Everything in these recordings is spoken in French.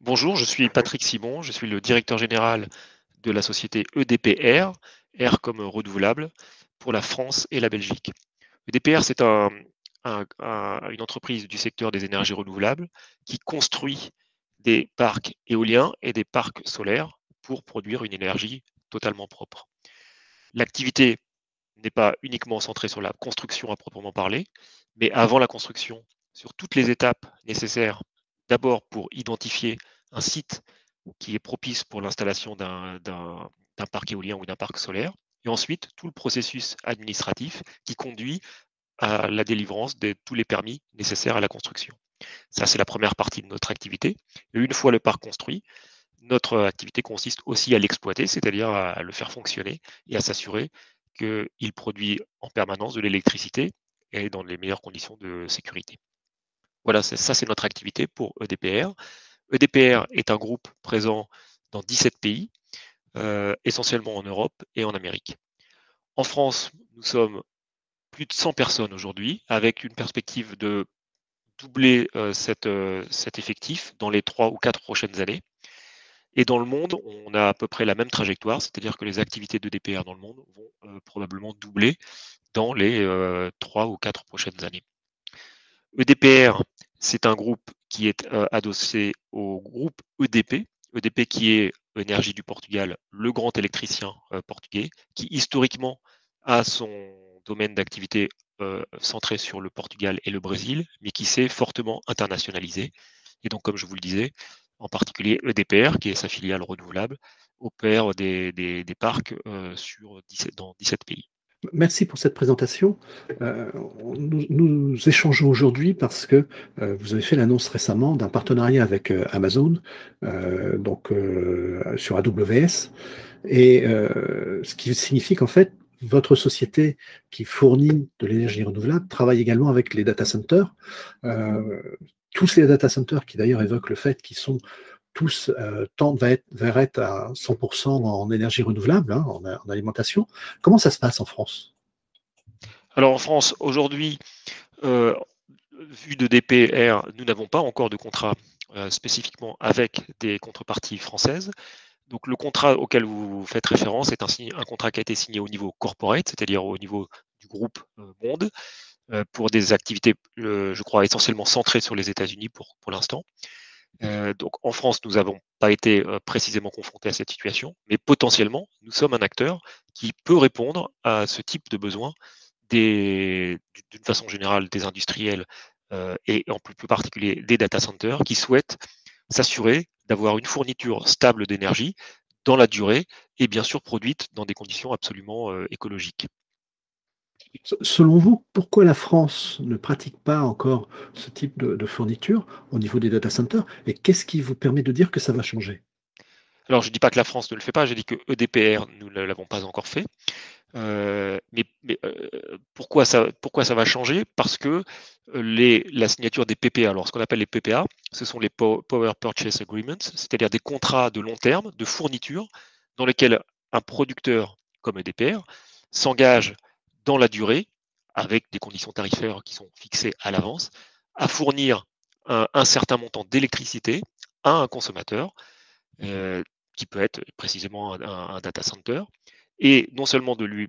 Bonjour, je suis Patrick Simon, je suis le directeur général de la société EDPR, R comme renouvelable, pour la France et la Belgique. EDPR, c'est un, une entreprise du secteur des énergies renouvelables qui construit des parcs éoliens et des parcs solaires pour produire une énergie totalement propre. L'activité n'est pas uniquement centrée sur la construction à proprement parler, mais avant la construction, sur toutes les étapes nécessaires d'abord pour identifier un site qui est propice pour l'installation d'un parc éolien ou d'un parc solaire, et ensuite tout le processus administratif qui conduit à la délivrance de tous les permis nécessaires à la construction. Ça, c'est la première partie de notre activité. Une fois le parc construit, notre activité consiste aussi à l'exploiter, c'est-à-dire à le faire fonctionner et à s'assurer qu'il produit en permanence de l'électricité et dans les meilleures conditions de sécurité. Voilà, ça c'est notre activité pour EDPR. EDPR est un groupe présent dans 17 pays, euh, essentiellement en Europe et en Amérique. En France, nous sommes plus de 100 personnes aujourd'hui, avec une perspective de doubler euh, euh, cet effectif dans les trois ou quatre prochaines années. Et dans le monde, on a à peu près la même trajectoire, c'est-à-dire que les activités de DPR dans le monde vont probablement doubler dans les trois ou quatre prochaines années. EDPR, c'est un groupe qui est euh, adossé au groupe EDP, EDP qui est Énergie du Portugal, le grand électricien euh, portugais, qui historiquement a son domaine d'activité euh, centré sur le Portugal et le Brésil, mais qui s'est fortement internationalisé. Et donc, comme je vous le disais, en particulier EDPR, qui est sa filiale renouvelable, opère des, parcs sur dans 17 pays. Merci pour cette présentation. Euh, nous, échangeons aujourd'hui parce que euh, vous avez fait l'annonce récemment d'un partenariat avec euh, Amazon, donc sur AWS, et ce qui signifie qu'en fait, votre société qui fournit de l'énergie renouvelable travaille également avec les data centers. tous ces data centers qui d'ailleurs évoquent le fait qu'ils sont tous euh, tendent vers être, à 100% en énergie renouvelable, hein, en, alimentation. Comment ça se passe en France? Alors en France, aujourd'hui, euh, vu de DPR, nous n'avons pas encore de contrat euh, spécifiquement avec des contreparties françaises. Donc le contrat auquel vous faites référence est un, contrat qui a été signé au niveau corporate, c'est-à-dire au niveau du groupe Monde, pour des activités, je crois, essentiellement centrées sur les États-Unis pour l'instant. Euh, donc en France, nous n'avons pas été euh, précisément confrontés à cette situation, mais potentiellement, nous sommes un acteur qui peut répondre à ce type de besoin d'une façon générale des industriels euh, et en plus, plus particulier des data centers qui souhaitent s'assurer d'avoir une fourniture stable d'énergie dans la durée et bien sûr produite dans des conditions absolument écologiques. Selon vous, pourquoi la France ne pratique pas encore ce type de, fourniture au niveau des data centers et qu'est-ce qui vous permet de dire que ça va changer? Alors, je ne dis pas que la France ne le fait pas, je dis que EDPR, nous ne l'avons pas encore fait. Euh, mais, euh, pourquoi, ça, va changer? Parce que les, la signature des PPA, alors ce qu'on appelle les PPA, ce sont les Power Purchase Agreements, c'est-à-dire des contrats de long terme de fourniture dans lesquels un producteur comme EDPR s'engage dans la durée, avec des conditions tarifaires qui sont fixées à l'avance, à fournir un, certain montant d'électricité à un consommateur, euh, qui peut être précisément un, data center, et non seulement de lui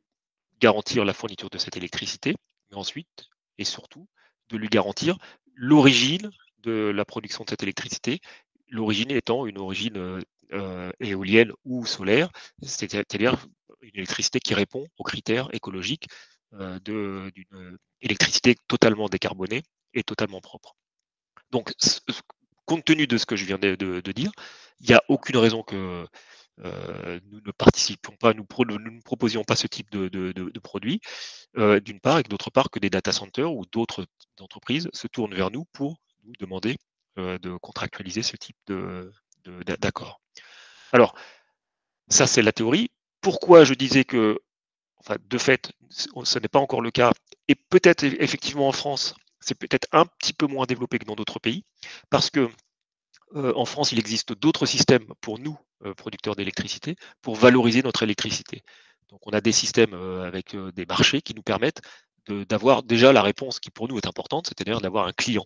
garantir la fourniture de cette électricité, mais ensuite et surtout de lui garantir l'origine de la production de cette électricité, l'origine étant une origine euh, éolienne ou solaire, c'est-à-dire une électricité qui répond aux critères écologiques euh, d'une électricité totalement décarbonée et totalement propre. Donc, compte tenu de ce que je viens de, dire, il n'y a aucune raison que euh, nous ne participions pas, nous, ne proposions pas ce type de, produit, euh, d'une part, et d'autre part, que des data centers ou d'autres entreprises se tournent vers nous pour nous demander de contractualiser ce type d'accord. Alors, ça, c'est la théorie. Pourquoi je disais que enfin, de fait, ce n'est pas encore le cas. Et peut-être effectivement en France, c'est peut-être un petit peu moins développé que dans d'autres pays, parce que euh, en France, il existe d'autres systèmes pour nous, euh, producteurs d'électricité, pour valoriser notre électricité. Donc on a des systèmes euh, avec des marchés qui nous permettent d'avoir déjà la réponse qui pour nous est importante, c'est-à-dire d'avoir un client.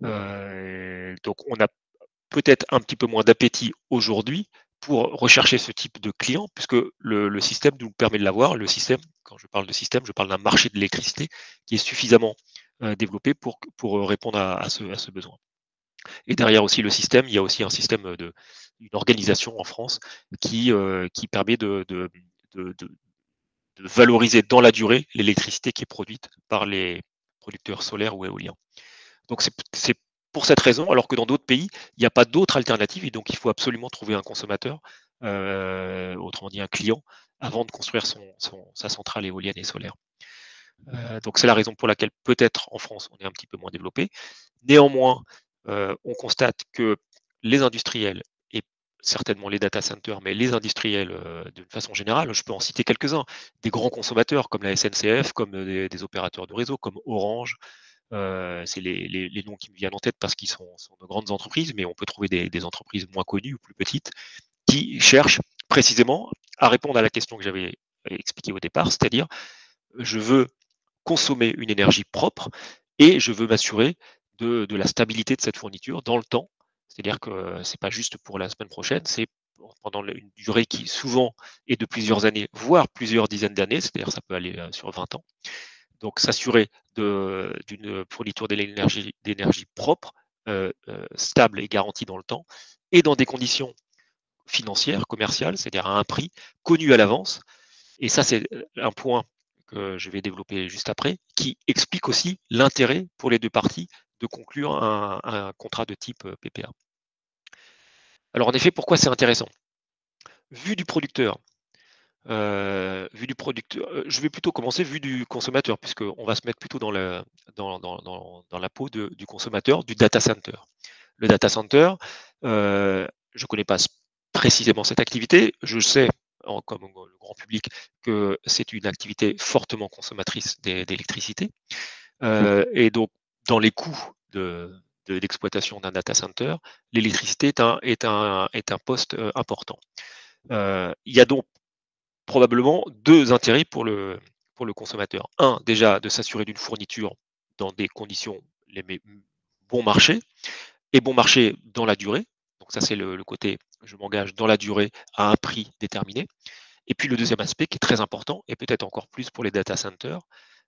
donc on a peut-être un petit peu moins d'appétit aujourd'hui pour rechercher ce type de client, puisque le, système nous permet de l'avoir. Le système, quand je parle de système, je parle d'un marché de l'électricité qui est suffisamment développé pour, pour répondre à, ce, à ce besoin. Et derrière aussi le système, il y a aussi un système de organisation en France qui, qui permet de, de, de, de valoriser dans la durée l'électricité qui est produite par les producteurs solaires ou éoliens. Donc c'est pour cette raison, alors que dans d'autres pays, il n'y a pas d'autre alternative et donc il faut absolument trouver un consommateur, euh, autrement dit un client, avant de construire son, sa centrale éolienne et solaire. Euh, donc c'est la raison pour laquelle peut-être en France on est un petit peu moins développé. Néanmoins, euh, on constate que les industriels certainement les data centers, mais les industriels d'une façon générale, je peux en citer quelques-uns, des grands consommateurs comme la SNCF, comme des, opérateurs de réseau, comme Orange. Euh, c'est les, noms qui me viennent en tête parce qu'ils sont, de grandes entreprises, mais on peut trouver des, entreprises moins connues ou plus petites qui cherchent précisément à répondre à la question que j'avais expliquée au départ, c'est-à-dire je veux consommer une énergie propre et je veux m'assurer de, la stabilité de cette fourniture dans le temps c'est-à-dire que c'est pas juste pour la semaine prochaine, c'est pendant une durée qui souvent est de plusieurs années, voire plusieurs dizaines d'années, c'est-à-dire ça peut aller sur 20 ans. Donc s'assurer d'une fourniture d'énergie propre, stable et garantie dans le temps, et dans des conditions financières, commerciales, c'est-à-dire à un prix connu à l'avance. Et ça, c'est un point que je vais développer juste après, qui explique aussi l'intérêt pour les deux parties de conclure un contrat de type PPA. Alors en effet, pourquoi c'est intéressant? Vu du producteur, euh, vu du producteur, euh, je vais plutôt commencer vu du consommateur, puisqu'on va se mettre plutôt dans la, dans, la peau du consommateur, du data center. Le data center, euh, je ne connais pas précisément cette activité, je sais, comme le grand public, que c'est une activité fortement consommatrice d'électricité. et donc, dans les coûts de, d'exploitation d'un data center, l'électricité est un, est, un, est un poste euh, important. Euh, il y a donc probablement deux intérêts pour le, pour le consommateur. Un, déjà, de s'assurer d'une fourniture dans des conditions les bon marché, et bon marché dans la durée. Donc ça, c'est le, côté, je m'engage dans la durée à un prix déterminé. Et puis le deuxième aspect qui est très important, et peut-être encore plus pour les data centers,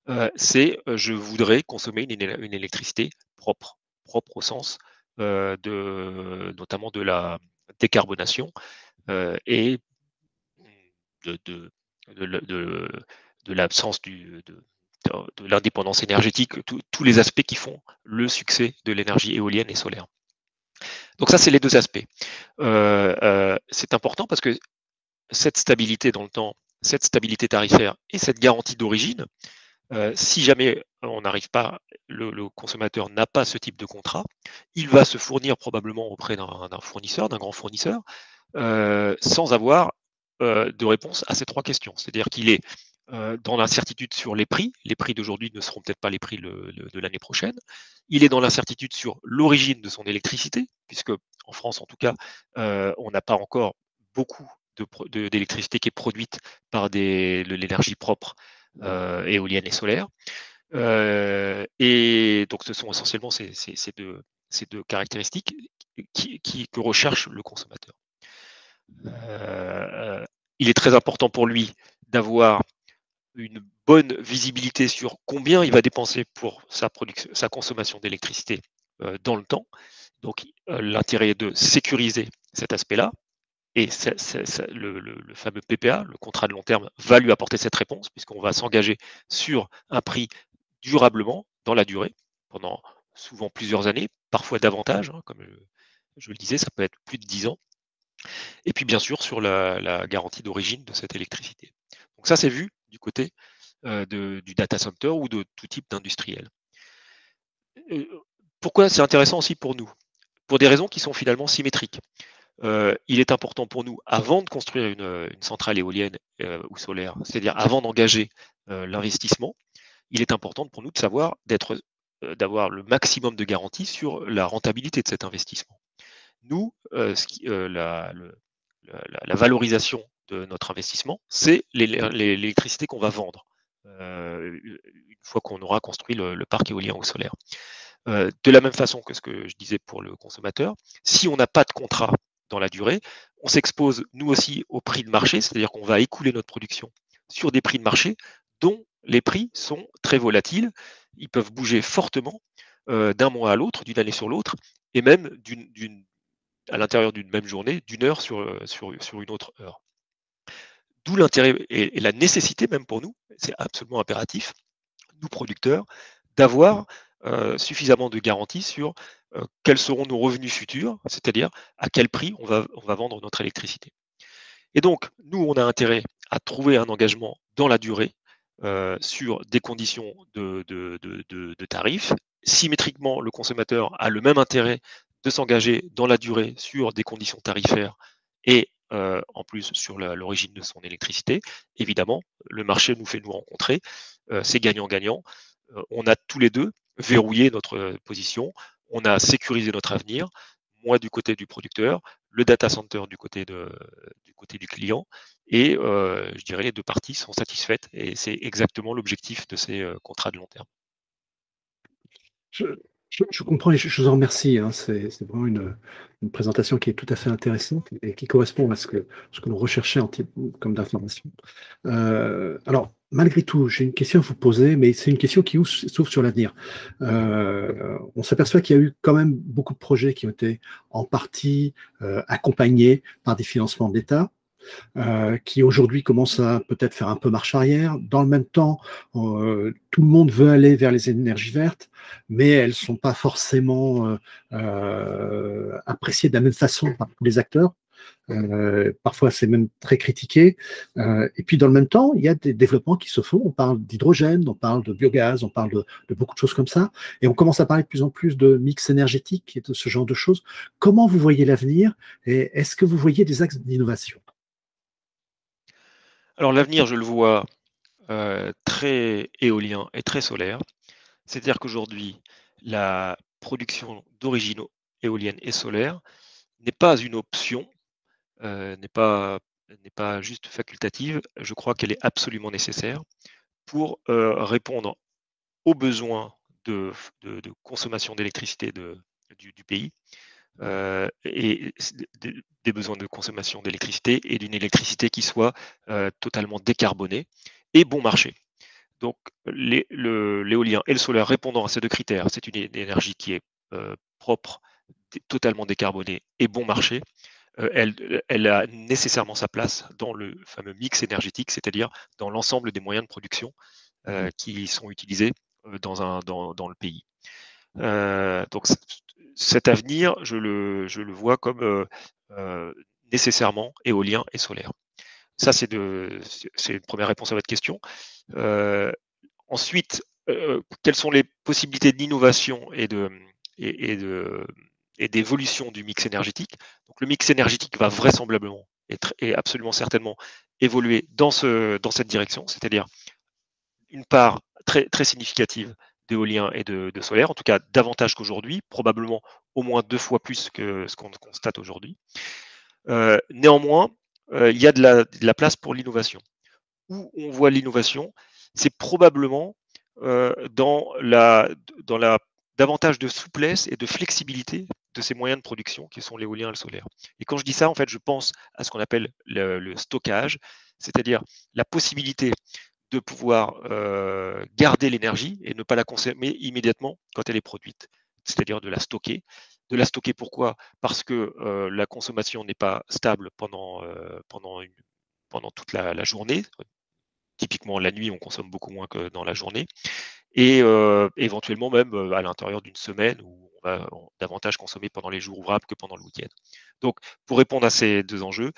euh, c'est je voudrais consommer une électricité propre propre au sens de, notamment de la décarbonation et de, de, de l'absence de, de l'indépendance énergétique, tous les aspects qui font le succès de l'énergie éolienne et solaire. Donc ça, c'est les deux aspects. c'est important parce que cette stabilité dans le temps, cette stabilité tarifaire et cette garantie d'origine, si jamais on n'arrive pas, le, consommateur n'a pas ce type de contrat, il va se fournir probablement auprès d'un fournisseur, d'un grand fournisseur, sans avoir de réponse à ces trois questions. C'est-à-dire qu'il est, dans l'incertitude sur les prix, les prix d'aujourd'hui ne seront peut-être pas les prix de l'année prochaine, il est dans l'incertitude sur l'origine de son électricité, puisque en France en tout cas, on n'a pas encore beaucoup d'électricité qui est produite par l'énergie propre euh, éolienne et solaire. Euh, et donc, ce sont essentiellement ces, deux, caractéristiques que recherche le consommateur. Euh, il est très important pour lui d'avoir une bonne visibilité sur combien il va dépenser pour sa, consommation d'électricité dans le temps. Donc, l'intérêt est de sécuriser cet aspect-là et le, fameux PPA, le contrat de long terme, va lui apporter cette réponse, puisqu'on va s'engager sur un prix durablement dans la durée, pendant souvent plusieurs années, parfois davantage, hein, comme je, le disais, ça peut être plus de 10 ans. Et puis bien sûr sur la, garantie d'origine de cette électricité. Donc ça, c'est vu du côté euh, du data center ou de tout type d'industriel. Euh, pourquoi c'est intéressant aussi pour nous? Pour des raisons qui sont finalement symétriques. Euh, il est important pour nous, avant de construire une, centrale éolienne ou solaire, c'est-à-dire avant d'engager l'investissement, il est important pour nous de savoir d'avoir le maximum de garanties sur la rentabilité de cet investissement. Nous, la, valorisation de notre investissement, c'est l'électricité qu'on va vendre une fois qu'on aura construit le, parc éolien ou solaire. de la même façon que ce que je disais pour le consommateur, si on n'a pas de contrat dans la durée, on s'expose nous aussi au prix de marché, c'est-à-dire qu'on va écouler notre production sur des prix de marché dont les prix sont très volatiles. Ils peuvent bouger fortement d'un mois à l'autre, d'une année sur l'autre, et même d'une, à l'intérieur d'une même journée, d'une heure sur, sur, sur une autre heure. D'où l'intérêt et, la nécessité même pour nous, c'est absolument impératif, nous producteurs, d'avoir suffisamment de garanties sur quels seront nos revenus futurs, c'est-à-dire à quel prix on va, on va vendre notre électricité. Et donc, nous, on a intérêt à trouver un engagement dans la durée sur des conditions de, de, de, tarifs. Symétriquement, le consommateur a le même intérêt de s'engager dans la durée sur des conditions tarifaires et en plus sur l'origine de son électricité. Évidemment, le marché nous fait nous rencontrer, c'est gagnant-gagnant. on a tous les deux verrouillé notre position, on a sécurisé notre avenir, moi du côté du producteur, le data center du côté, de, du, côté du client, et je dirais les deux parties sont satisfaites, et c'est exactement l'objectif de ces contrats de long terme. Je, comprends et je, vous en remercie. Hein. C'est vraiment une, présentation qui est tout à fait intéressante et qui correspond à ce que, ce que l'on recherchait en type, comme d'information. Euh, alors, malgré tout, j'ai une question à vous poser, mais c'est une question qui s'ouvre sur l'avenir. Euh, on s'aperçoit qu'il y a eu quand même beaucoup de projets qui ont été en partie euh, accompagnés par des financements d'État. Euh, qui aujourd'hui commence à peut-être faire un peu marche arrière. Dans le même temps, euh, tout le monde veut aller vers les énergies vertes, mais elles ne sont pas forcément euh, appréciées de la même façon par tous les acteurs. parfois, c'est même très critiqué. et puis, dans le même temps, il y a des développements qui se font. On parle d'hydrogène, on parle de biogaz, on parle de, de, beaucoup de choses comme ça. Et on commence à parler de plus en plus de mix énergétique et de ce genre de choses. Comment vous voyez l'avenir et est-ce que vous voyez des axes d'innovation? Alors l'avenir, je le vois euh, très éolien et très solaire. C'est-à-dire qu'aujourd'hui, la production d'origine éolienne et solaire n'est pas une option, euh, n'est pas, juste facultative. Je crois qu'elle est absolument nécessaire pour euh, répondre aux besoins de, consommation d'électricité du, pays des besoins de consommation d'électricité et d'une électricité qui soit euh, totalement décarbonée et bon marché. Donc l'éolien et le solaire répondant à ces deux critères, c'est une énergie qui est euh, propre, totalement décarbonée et bon marché. Elle, elle, a nécessairement sa place dans le fameux mix énergétique, c'est-à-dire dans l'ensemble des moyens de production qui sont utilisés dans, un, dans, dans le pays. donc cet avenir, je le, vois comme euh, euh, nécessairement éolien et solaire. Ça, c'est une première réponse à votre question. Euh, ensuite, quelles sont les possibilités d'innovation et d'évolution du mix énergétique? Le mix énergétique va vraisemblablement et, absolument certainement évoluer dans, ce, dans cette direction, c'est-à-dire une part très significative d'éolien et de, solaire, en tout cas davantage qu'aujourd'hui, probablement au moins deux fois plus que ce qu'on constate aujourd'hui. Euh, néanmoins, euh, il y a de la, place pour l'innovation. Où on voit l'innovation, c'est probablement euh, dans, la, dans la davantage de souplesse et de flexibilité de ces moyens de production qui sont l'éolien et le solaire. Et quand je dis ça, en fait, je pense à ce qu'on appelle le stockage, c'est-à-dire la possibilité de pouvoir euh, garder l'énergie et ne pas la consommer immédiatement quand elle est produite, c'est-à-dire de la stocker. De la stocker pourquoi? Parce que euh, la consommation n'est pas stable pendant, euh, pendant, toute la, journée. Typiquement, la nuit, on consomme beaucoup moins que dans la journée. Et éventuellement même à l'intérieur d'une semaine où on va davantage consommer pendant les jours ouvrables que pendant le week-end. Donc, pour répondre à ces deux enjeux,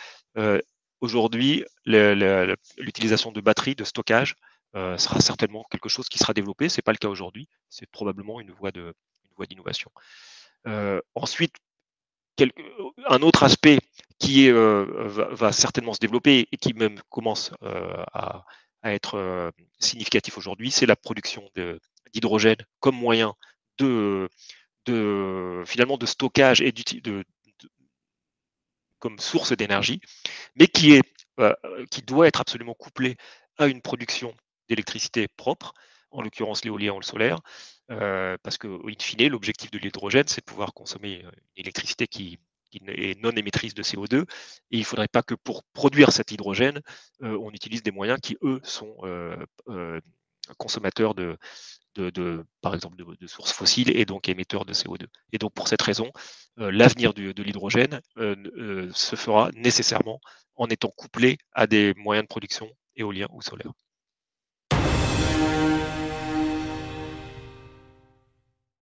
Aujourd'hui, l'utilisation de batteries, de stockage, euh, sera certainement quelque chose qui sera développé. Ce n'est pas le cas aujourd'hui. C'est probablement une voie d'innovation. Euh, ensuite, un autre aspect qui euh, va, certainement se développer et qui même commence à, être significatif aujourd'hui, c'est la production d'hydrogène comme moyen de, finalement de stockage et de, comme source d'énergie, mais qui, est, euh, qui doit être absolument couplé à une production d'électricité propre, en l'occurrence l'éolien ou le solaire, parce que, in fine, l'objectif de l'hydrogène, c'est de pouvoir consommer une électricité qui, est non émettrice de CO2, et il ne faudrait pas que pour produire cet hydrogène, on utilise des moyens qui, eux, sont consommateurs de, de, par exemple, de, sources fossiles et donc émetteurs de CO2. Et donc, pour cette raison, l'avenir de l'hydrogène se fera nécessairement en étant couplé à des moyens de production éoliens ou solaires.